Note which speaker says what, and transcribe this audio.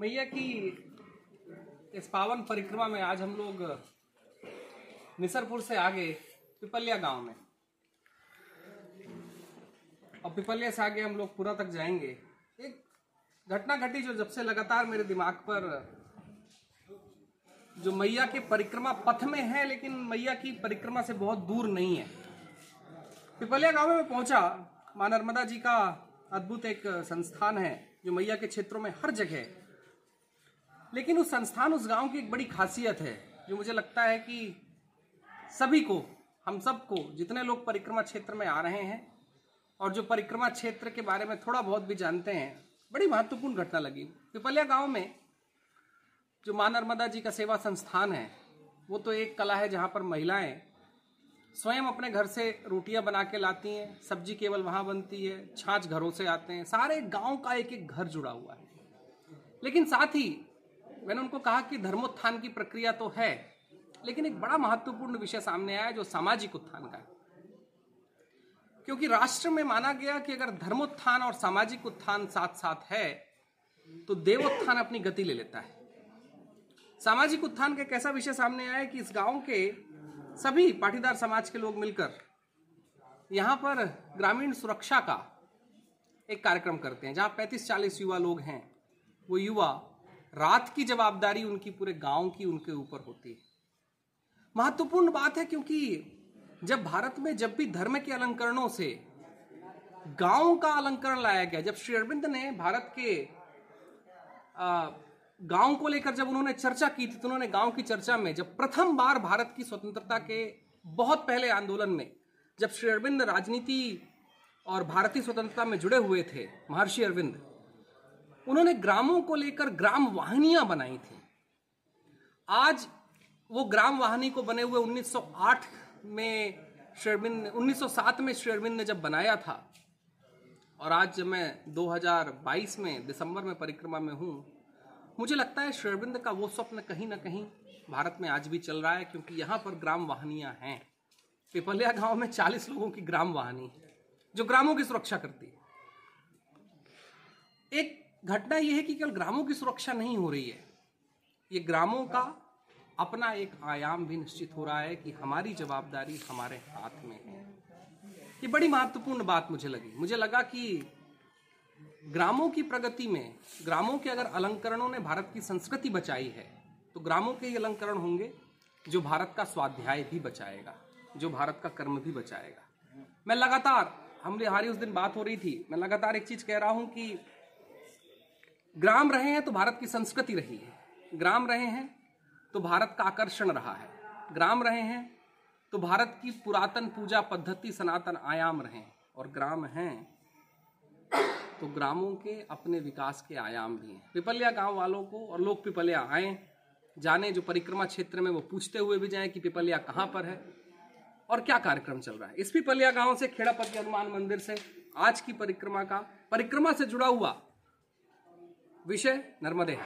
Speaker 1: मैया की इस पावन परिक्रमा में आज हम लोग निसरपुर से आगे पिपलिया गाँव में। और पिपलिया से आगे हम लोग पूरा तक जाएँगे। एक घटना घटी जो जब से लगातार मेरे दिमाग पर जो मैया के परिक्रमा पथ में है, लेकिन मैया की परिक्रमा से बहुत दूर नहीं है। पिपलिया गाँव में पहुँचा, माँ नर्मदा जी का अद्भुत एक संस्थान है, जो मैया के क्षेत्रों में हर जगह लेकिन उस संस्थान, उस गाँव की एक बड़ी खासियत है, जो मुझे लगता है कि सभी को, हम सबको, जितने लोग परिक्रमा क्षेत्र में आ रहे हैं, और जो परिक्रमा क्षेत्र के बारे में थोड़ा बहुत भी जानते हैं, बड़ी महत्वपूर्ण घटना लगी। पिपलिया गाँव में जो माँ नर्मदा जी का सेवा संस्थान है, वो तो एक कला है जहाँ पर महिलाएँ स्वयं अपने घर से रोटियाँ बना के लाती हैं, सब्ज़ी केवल वहाँ बनती है, छाछ घरों से आते हैं, सारे गाँव का एक एक घर जुड़ा हुआ है। लेकिन साथ ही मैंने उनको कहा कि धर्मोत्थान की प्रक्रिया तो है, लेकिन एक बड़ा महत्वपूर्ण विषय सामने आया जो सामाजिक उत्थान का है। क्योंकि राष्ट्र में माना गया कि अगर धर्मोत्थान और सामाजिक उत्थान साथ साथ है तो देवोत्थान अपनी गति ले लेता है। सामाजिक उत्थान का एक ऐसा विषय सामने आया कि इस गाँव के सभी पाटीदार समाज के लोग मिलकर यहाँ पर ग्रामीण सुरक्षा का एक कार्यक्रम करते हैं, जहाँ 35-40 युवा लोग हैं। वो युवा रात की जवाबदारी उनकी पूरे गाँव की उनके ऊपर होती है। महत्वपूर्ण बात है क्योंकि जब भारत में जब भी धर्म के अलंकरणों से गाँव का अलंकरण लाया गया, जब श्री अरविंद ने भारत के गाँव को लेकर जब उन्होंने चर्चा की थी तो उन्होंने गाँव की चर्चा में जब प्रथम बार भारत की स्वतंत्रता के बहुत पहले आंदोलन में जब श्री अरविंद राजनीति और भारतीय स्वतंत्रता में जुड़े हुए थे, महर्षि अरविंद उन्होंने ग्रामों को लेकर ग्राम वाहनियाँ बनाई थी। आज वो ग्राम वाहिनी को बने हुए 1908 में शेरविंद 1907 में शेरविंद ने जब बनाया था, और आज जब मैं 2022 में दिसंबर में परिक्रमा में हूँ, मुझे लगता है शेरविंद का वो स्वप्न कहीं ना कहीं भारत में आज भी चल रहा है, क्योंकि यहाँ पर ग्राम वाहनियाँ हैं। पिपलिया गाँव में 40 लोगों की ग्राम वाहनी है, जो ग्रामों की सुरक्षा करती है। एक घटना यह है कि केवल ग्रामों की सुरक्षा नहीं हो रही है। ये ग्रामों का अपना एक आयाम भी निश्चित हो रहा है कि हमारी जवाबदारी हमारे हाथ में है। ये बड़ी महत्वपूर्ण बात मुझे लगी। मुझे लगा कि ग्रामों की प्रगति में, ग्रामों के अगर अलंकरणों ने भारत की संस्कृति बचाई है तो ग्रामों के ही अलंकरण होंगे, जो भारत का स्वाध्याय भी बचाएगा, जो भारत का कर्म भी बचाएगा। मैं लगातार हम हमारी उस दिन बात हो रही थी, मैं लगातार एक चीज़ कह रहा हूँ कि ग्राम रहे हैं तो भारत की संस्कृति रही है। ग्राम रहे हैं तो भारत का आकर्षण रहा है। ग्राम रहे हैं तो भारत की पुरातन पूजा पद्धति, सनातन आयाम रहे हैं और ग्राम हैं तो ग्रामों के अपने विकास के आयाम भी हैं। पिपलिया गाँव वालों को और लोग पिपलिया आए, जाने जो परिक्रमा क्षेत्र में वो पूछते हुए भी जाएँ कि पिपलिया कहाँ पर है और क्या कार्यक्रम चल रहा है। इस पिपलिया गाँव से खेड़ापति हनुमान मंदिर से आज की परिक्रमा का, परिक्रमा से जुड़ा हुआ विषय नर्मदे।